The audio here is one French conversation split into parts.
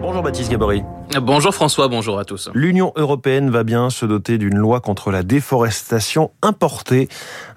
Bonjour Baptiste Gabory. Bonjour François, bonjour à tous. L'Union européenne va bien se doter d'une loi contre la déforestation importée.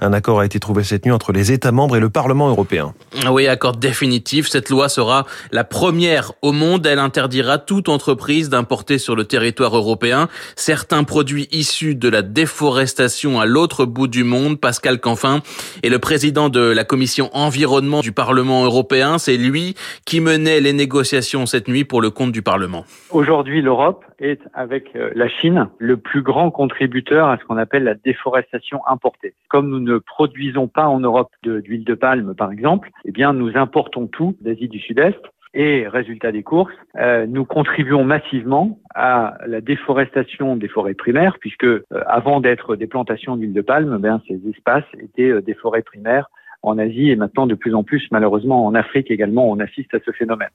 Un accord a été trouvé cette nuit entre les États membres et le Parlement européen. Oui, accord définitif. Cette loi sera la première au monde. Elle interdira toute entreprise d'importer sur le territoire européen certains produits issus de la déforestation à l'autre bout du monde. Pascal Canfin est le président de la commission environnement du Parlement européen. C'est lui qui menait les négociations cette nuit pour le compte du Parlement. Aujourd'hui, l'Europe est, avec euh, la Chine, le plus grand contributeur à ce qu'on appelle la déforestation importée. Comme nous ne produisons pas en Europe d'huile de, palme, par exemple, eh bien, nous importons tout d'Asie du Sud-Est. Et résultat des courses, euh, nous contribuons massivement à la déforestation des forêts primaires, puisque euh, avant d'être des plantations d'huile de palme, ben, ces espaces étaient des forêts primaires en Asie et maintenant de plus en plus, malheureusement, en Afrique également, on assiste à ce phénomène.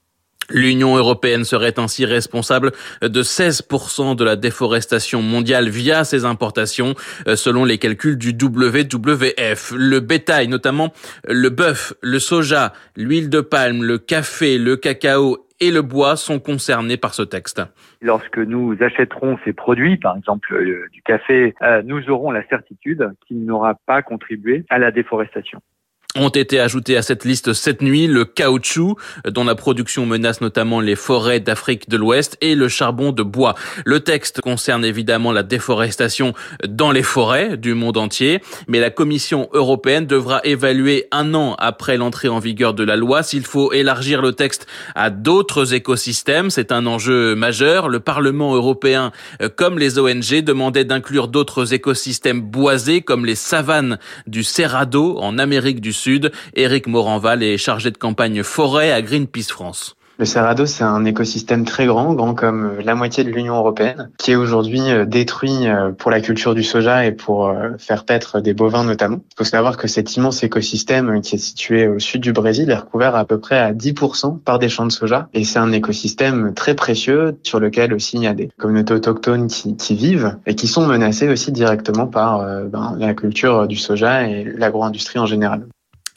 L'Union européenne serait ainsi responsable de 16% de la déforestation mondiale via ses importations, euh, selon les calculs du WWF. Le bétail, notamment le bœuf, le soja, l'huile de palme, le café, le cacao et le bois sont concernés par ce texte. Lorsque nous achèterons ces produits, par exemple euh, du café, euh, nous aurons la certitude qu'il n'aura pas contribué à la déforestation ont été ajoutés à cette liste cette nuit le caoutchouc, dont la production menace notamment les forêts d'Afrique de l'Ouest, et le charbon de bois. Le texte concerne évidemment la déforestation dans les forêts du monde entier, mais la Commission européenne devra évaluer un an après l'entrée en vigueur de la loi s'il faut élargir le texte à d'autres écosystèmes. C'est un enjeu majeur. Le Parlement européen, comme les ONG, demandait d'inclure d'autres écosystèmes boisés comme les savanes du Cerrado en Amérique du Sud. Éric Moranval est chargé de campagne forêt à Greenpeace France. Le Cerrado, c'est un écosystème très grand, grand comme euh, la moitié de l'Union européenne, qui est aujourd'hui euh, détruit euh, pour la culture du soja et pour faire paître des bovins notamment. Il faut savoir que cet immense écosystème qui est situé au sud du Brésil est recouvert à peu près à 10% par des champs de soja. Et c'est un écosystème très précieux sur lequel aussi il y a des communautés autochtones qui, qui vivent et qui sont menacées aussi directement par ben, la culture du soja et l'agro-industrie en général.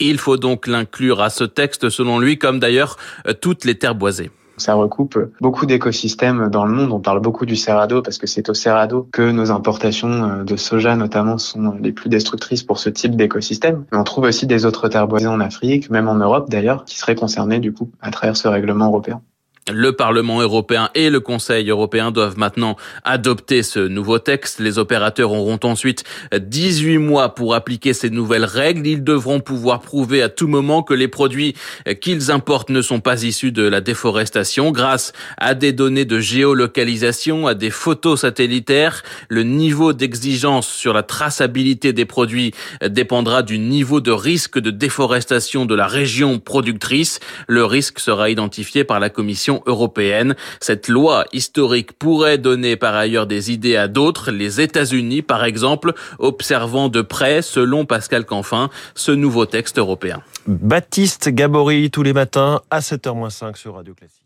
Il faut donc l'inclure à ce texte, selon lui, comme d'ailleurs euh, toutes les terres boisées. Ça recoupe beaucoup d'écosystèmes dans le monde. On parle beaucoup du Cerrado parce que c'est au Cerrado que nos importations euh, de soja notamment sont les plus destructrices pour ce type d'écosystème. On trouve aussi des autres terres boisées en Afrique, même en Europe d'ailleurs, qui seraient concernées du coup à travers ce règlement européen. Le Parlement européen et le Conseil européen doivent maintenant adopter ce nouveau texte. Les opérateurs auront ensuite 18 mois pour appliquer ces nouvelles règles. Ils devront pouvoir prouver à tout moment que les produits qu'ils importent ne sont pas issus de la déforestation grâce à des données de géolocalisation, à des photos satellitaires. Le niveau d'exigence sur la traçabilité des produits dépendra du niveau de risque de déforestation de la région productrice. Le risque sera identifié par la Commission européenne. Cette loi historique pourrait donner par ailleurs des idées à d'autres, les États-Unis par exemple, observant de près, selon Pascal Canfin, ce nouveau texte européen. Baptiste Gabory tous les matins à 7h05 sur Radio Classique.